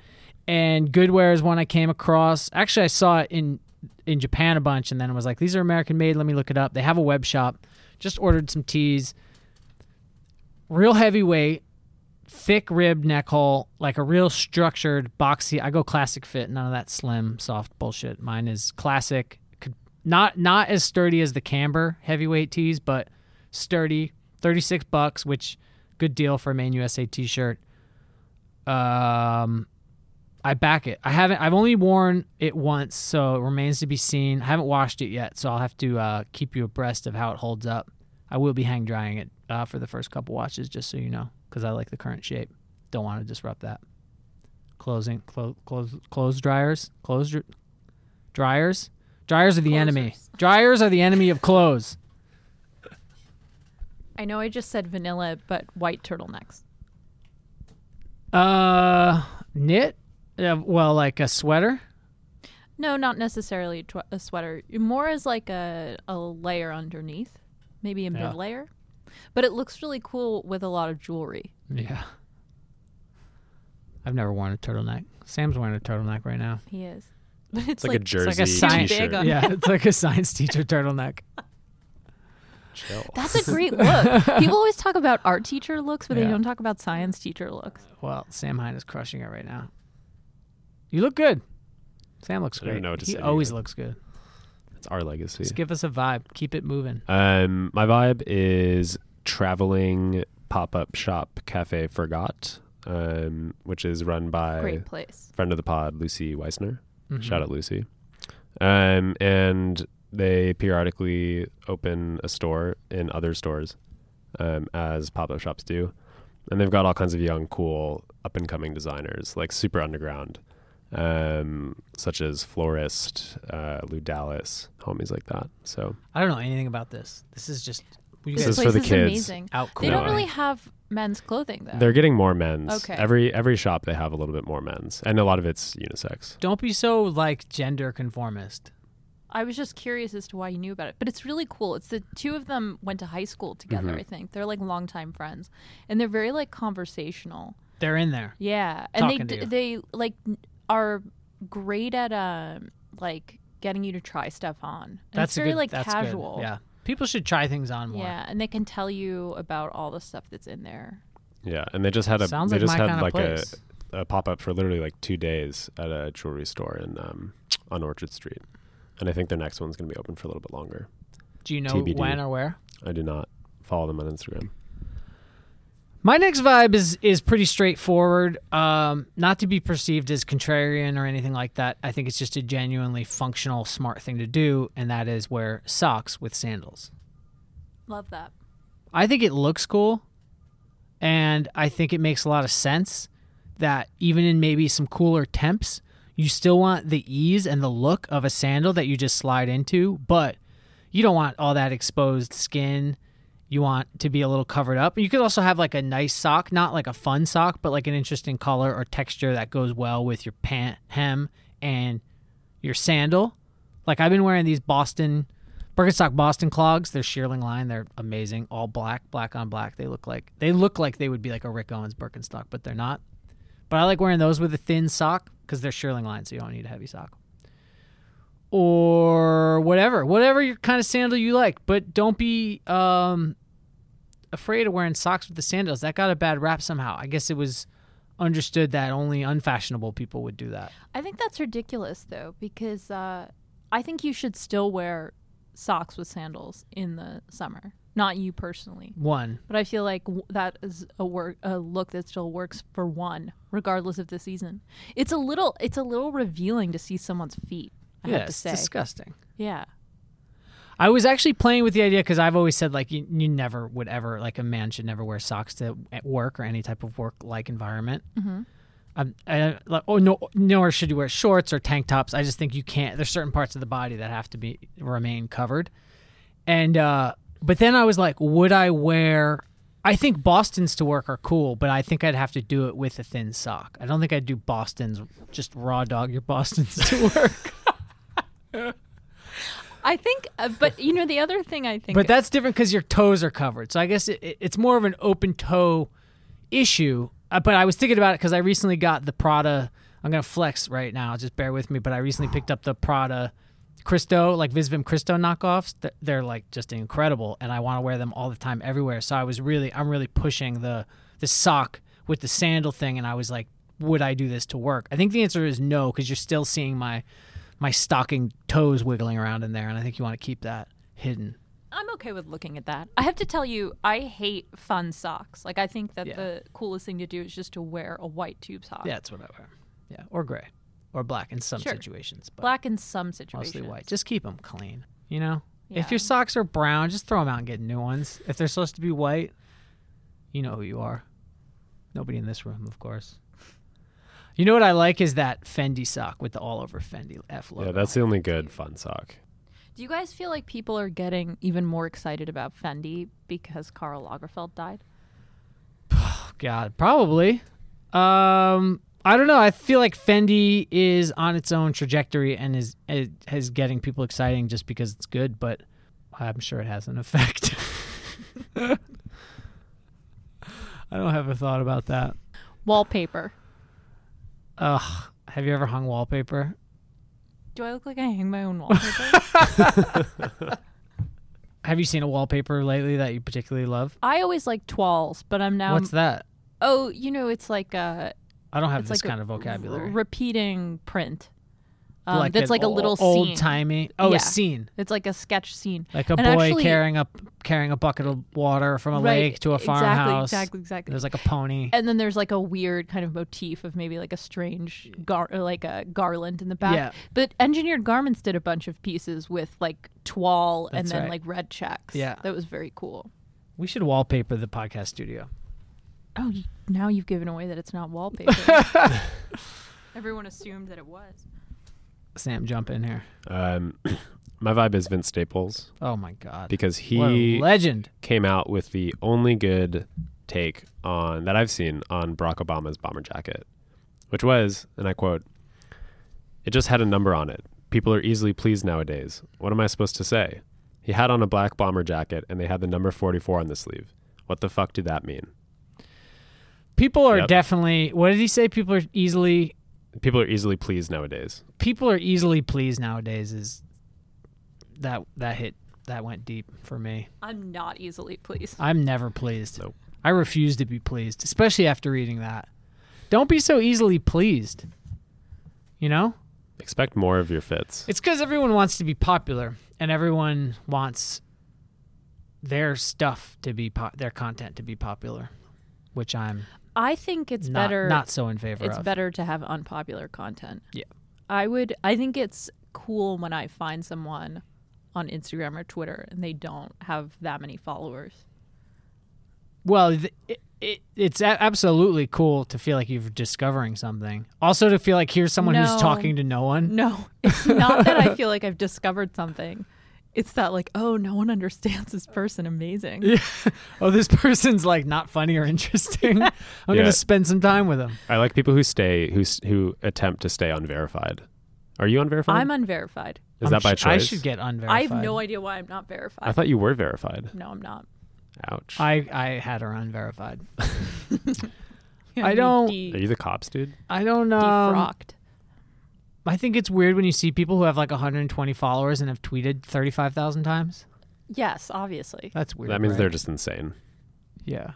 And Goodwear is one I came across. Actually, I saw it in in Japan a bunch, and then I was like, "These are American made. Let me look it up." They have a web shop. Just ordered some tees. Real heavyweight, thick ribbed neck hole, like a real structured boxy. I go classic fit, none of that slim soft bullshit. Mine is classic, could not not as sturdy as the Camber heavyweight tees, but sturdy. Thirty six bucks, which good deal for a main USA T-shirt. Um, I back it. I haven't. I've only worn it once, so it remains to be seen. I haven't washed it yet, so I'll have to uh, keep you abreast of how it holds up. I will be hang drying it uh, for the first couple washes, just so you know because I like the current shape. Don't want to disrupt that. Closing, close, close, clothes dryers, clothes dr- dryers. Dryers are the enemy. Dryers are the enemy of clothes. I know I just said vanilla, but white turtlenecks. Uh, knit. Uh, well, like a sweater. No, not necessarily tw- a sweater. More as like a, a layer underneath, maybe a Yeah. mid layer. But it looks really cool with a lot of jewelry. Yeah. I've never worn a turtleneck. Sam's wearing a turtleneck right now. He is. But [laughs] it's, It's like, like, a jersey like a sign- t-shirt. Yeah, it's like a science teacher turtleneck. [laughs] Chill. That's a [laughs] great look. People always talk about art teacher looks, but Yeah. they don't talk about science teacher looks. Well, Sam Hine is crushing it right now. You look good. Sam looks I don't great. know what to he say always you. looks good. It's our legacy. Just give us a vibe. Keep it moving. Um, my vibe is traveling pop-up shop Cafe Forgot, um, which is run by Great place. friend of the pod Lucy Weissner. Mhm. Shout out Lucy. Um, and they periodically open a store in other stores, um, as pop-up shops do, and they've got all kinds of young, cool, up-and-coming designers, like super underground, um, such as Florist, uh, Lou Dallas, homies like that. So I don't know anything about this. This is just you This This guys is for the place kids. amazing. out They don't really have men's clothing though. they're getting more men's. Okay. Every every shop they have a little bit more men's, and a lot of it's unisex. Don't be so like gender conformist. I was just curious as to why you knew about it, but it's really cool. It's the two of them went to high school together. Mhm. I think they're like longtime friends, and they're very like conversational. They're in there. Yeah, and they Talking to d- they like n- are great at um like getting you to try stuff on. And That's it's very good, like that's casual. Good. Yeah, people should try things on more. Yeah, and they can tell you about all the stuff that's in there. Yeah, and they just had a Sounds they like just my had kind of like place. a, a pop up for literally like two days at a jewelry store in um, on Orchard Street, and I think their next one's going to be open for a little bit longer. Do you know TBD. when or where? I do not follow them on Instagram. My next vibe is is pretty straightforward. Um, not to be perceived as contrarian or anything like that. I think it's just a genuinely functional, smart thing to do, and that is wear socks with sandals. Love that. I think it looks cool, and I think it makes a lot of sense that even in maybe some cooler temps, you still want the ease and the look of a sandal that you just slide into, but you don't want all that exposed skin. You want to be a little covered up. You could also have like a nice sock, not like a fun sock, but like an interesting color or texture that goes well with your pant hem and your sandal. Like I've been wearing these Boston Birkenstock Boston clogs. They're shearling line. They're amazing. All black, black on black. They look like they look like they would be like a Rick Owens Birkenstock, but they're not. But I like wearing those with a thin sock because they're shearling line, so you don't need a heavy sock. Or whatever, whatever your kind of sandal you like, but don't be um, afraid of wearing socks with the sandals. That got a bad rap somehow. I guess it was understood that only unfashionable people would do that. I think that's ridiculous though, because uh, I think you should still wear socks with sandals in the summer. Not you personally, One, but I feel like w- that is a work a look that still works for one, regardless of the season. It's a little it's a little revealing to see someone's feet. I yeah, have to it's say, disgusting. yeah. I was actually playing with the idea because I've always said like you, you never would ever like a man should never wear socks to work or any type of work like environment. hmm Um, I, like, oh no, nor should you wear shorts or tank tops. I just think you can't. There's certain parts of the body that have to be remain covered. And uh, But then I was like, would I wear? I think Boston's to work are cool, but I think I'd have to do it with a thin sock. I don't think I'd do Boston's just raw dog your Boston's [laughs] to work. [laughs] I think, uh, but you know, the other thing I think, but that's different because your toes are covered. So I guess it, it- it's more of an open toe issue. Uh, but I was thinking about it because I recently got the Prada. I'm gonna flex right now. Just bear with me. But I recently picked up the Prada Christo, like Visvim Christo knockoffs. Th- They're like just incredible, and I want to wear them all the time, everywhere. So I was really, I'm really pushing the the sock with the sandal thing, and I was like, would I do this to work? I think the answer is no, because you're still seeing my my stocking toes wiggling around in there, and I think you want to keep that hidden. I'm okay with looking at that. I have to tell you, I hate fun socks. Like, I think that Yeah. the coolest thing to do is just to wear a white tube sock. Yeah, that's what I wear. Yeah, or gray, or black in some Sure. situations, but Black in some situations. mostly white. Just keep them clean. You know, if your socks are brown, just throw them out and get new ones. If they're supposed to be white, you know who you are. Nobody in this room, of course. You know what I like is that Fendi sock with the all over Fendi F logo. Yeah, that's the only good fun sock. Do you guys feel like people are getting even more excited about Fendi because Karl Lagerfeld died? [sighs] God, probably. Um, I don't know. I feel like Fendi is on its own trajectory and is is, is getting people exciting just because it's good, but I'm sure it has an effect. [laughs] [laughs] I don't have a thought about that. Wallpaper. Ugh. Have you ever hung wallpaper? Do I look like I hang my own wallpaper? [laughs] [laughs] Have you seen a wallpaper lately that you particularly love? I always like toiles, but I'm now. What's that? Oh, you know, it's like a I don't have it's this like kind of vocabulary. repeating print. Um, like that's like a little old scene. timey. Oh, Yeah. a scene. It's like a sketch scene. Like a And boy actually- carrying up carrying a bucket of water from a Right, lake to a exactly, farmhouse. Exactly, exactly. exactly. There's like a pony. and then there's like a weird kind of motif of maybe like a strange gar or like a garland in the back. Yeah. But Engineered Garments did a bunch of pieces with like toile and then right. like red checks. Yeah. That was very cool. We should wallpaper the podcast studio. Oh, now you've given away that it's not wallpaper. [laughs] Everyone assumed that it was. Sam, jump in here. Um, [coughs] my vibe is Vince Staples Oh my god. because what a he legend. came out with the only good take on that I've seen on Barack Obama's bomber jacket, which was, and I quote, "It just had a number on it. People are easily pleased nowadays. What am I supposed to say?" He had on a black bomber jacket and they had the number 44 on the sleeve. What the fuck did that mean? People are Yep. definitely what did he say? People are easily People are easily pleased nowadays. people are easily pleased nowadays is that that hit that went deep for me. I'm not easily pleased. I'm never pleased. Nope. I refuse to be pleased, especially after reading that. Don't be so easily pleased. You know? Expect more of your fits. It's because everyone wants to be popular and everyone wants their stuff to be po- their content to be popular, which I'm I think it's not, better. not so in favor it's of. better to have unpopular content. Yeah. I would I think it's cool when I find someone on Instagram or Twitter and they don't have that many followers. Well, th- it, it, it's a- absolutely cool to feel like you're discovering something. Also, to feel like here's someone who's talking to no one. No, it's not that I [laughs] feel like I've discovered something. It's that like, oh, no one understands this person. Amazing. Yeah. [laughs] Oh, this person's like not funny or interesting. I'm Yeah. gonna spend some time with them. I like people who stay who who attempt to stay unverified. Are you unverified? I'm unverified. Is I'm that by sh- choice? I should get unverified. I have no idea why I'm not verified. I thought you were verified. no, I'm not. Ouch. I I had her unverified. [laughs] I don't- de- Are you the cops, dude? I don't know. defrocked. I think it's weird when you see people who have like 120 followers and have tweeted 35,000 times. Yes, obviously. That's weird. that means right? they're just insane. yeah.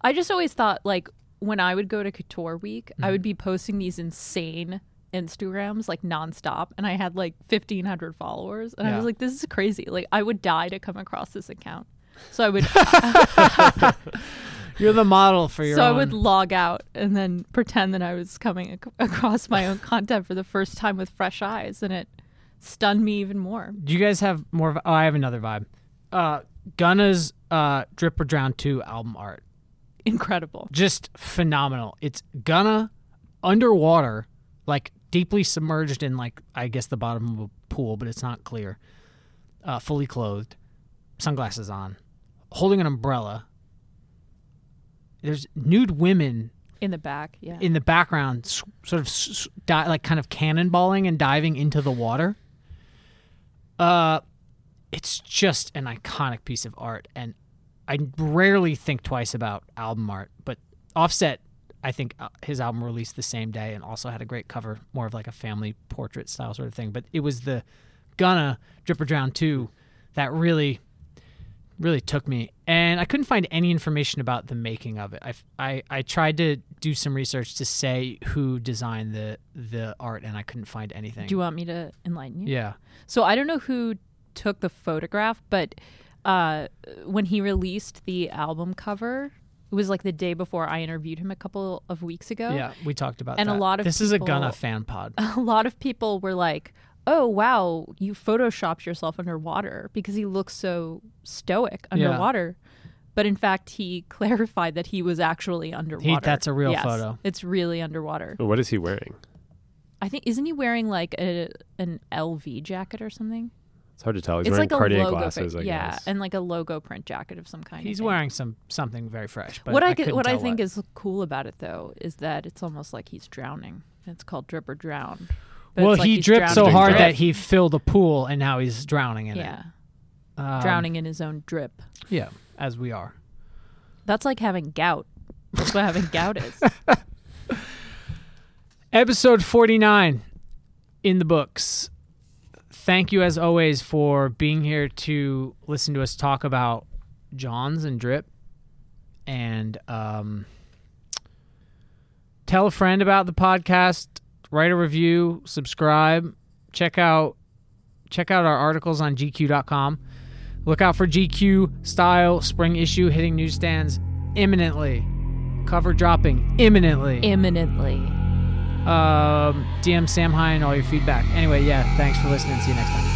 I just always thought like when I would go to Couture Week, Mm-hmm. I would be posting these insane Instagrams like nonstop, and I had like fifteen hundred followers, and I was like, "This is crazy! Like, I would die to come across this account." So I would, [laughs] [laughs] You're the model for your so I would log out and then pretend that I was coming ac- across my own content for the first time with fresh eyes, and it stunned me even more. Do you guys have more of? Oh, I have another vibe. Uh, Gunna's uh, Drip or Drown 2 album art. Incredible. Just phenomenal. It's Gunna underwater, like deeply submerged in, like, I guess the bottom of a pool, but it's not clear. Uh, fully clothed. sunglasses on, holding an umbrella. There's nude women In the back, yeah. in the background, sort of di- like kind of cannonballing and diving into the water. Uh, it's just an iconic piece of art, and I rarely think twice about album art. But Offset, I think uh, his album released the same day and also had a great cover, more of like a family portrait style sort of thing. But it was the Gunna Drip or Drown 2 that really really took me and i couldn't find any information about the making of it. I, I, I tried to do some research to say who designed the the art and i couldn't find anything. Do you want me to enlighten you? yeah. So I don't know who took the photograph, but uh, when he released the album cover, it was like the day before I interviewed him a couple of weeks ago. yeah we talked about And a lot of this is a people- gunna fan pod. [laughs] A lot of people were like, "Oh wow, you photoshopped yourself underwater because he looks so stoic Yeah. underwater." But in fact, he [laughs] clarified that he was actually underwater. that's a real Yes, photo. It's really underwater. What is he wearing? I think isn't he wearing like a an LV jacket or something? It's hard to tell. He's it's wearing like a Cartier logo, glasses, print- I yeah, guess. and like a logo print jacket of some kind. He's wearing some something very fresh but what I, I get- couldn't what I think is cool about it though is that it's almost like he's drowning. It's called drip or drown. Well like he dripped so hard drip. that he filled a pool and now he's drowning in yeah, it Yeah, Um, drowning in his own drip. yeah as we are That's like having gout. That's what having gout is. [laughs] Episode 49 in the books. Thank you, as always, for being here to listen to us talk about Johns and Drip. And um, tell a friend about the podcast, write a review, subscribe, check out check out our articles on gq.com. Look out for GQ style spring issue hitting newsstands imminently. Cover dropping imminently Imminently. um, DM Sam Hine all your feedback. Anyway, yeah, thanks for listening. See you next time.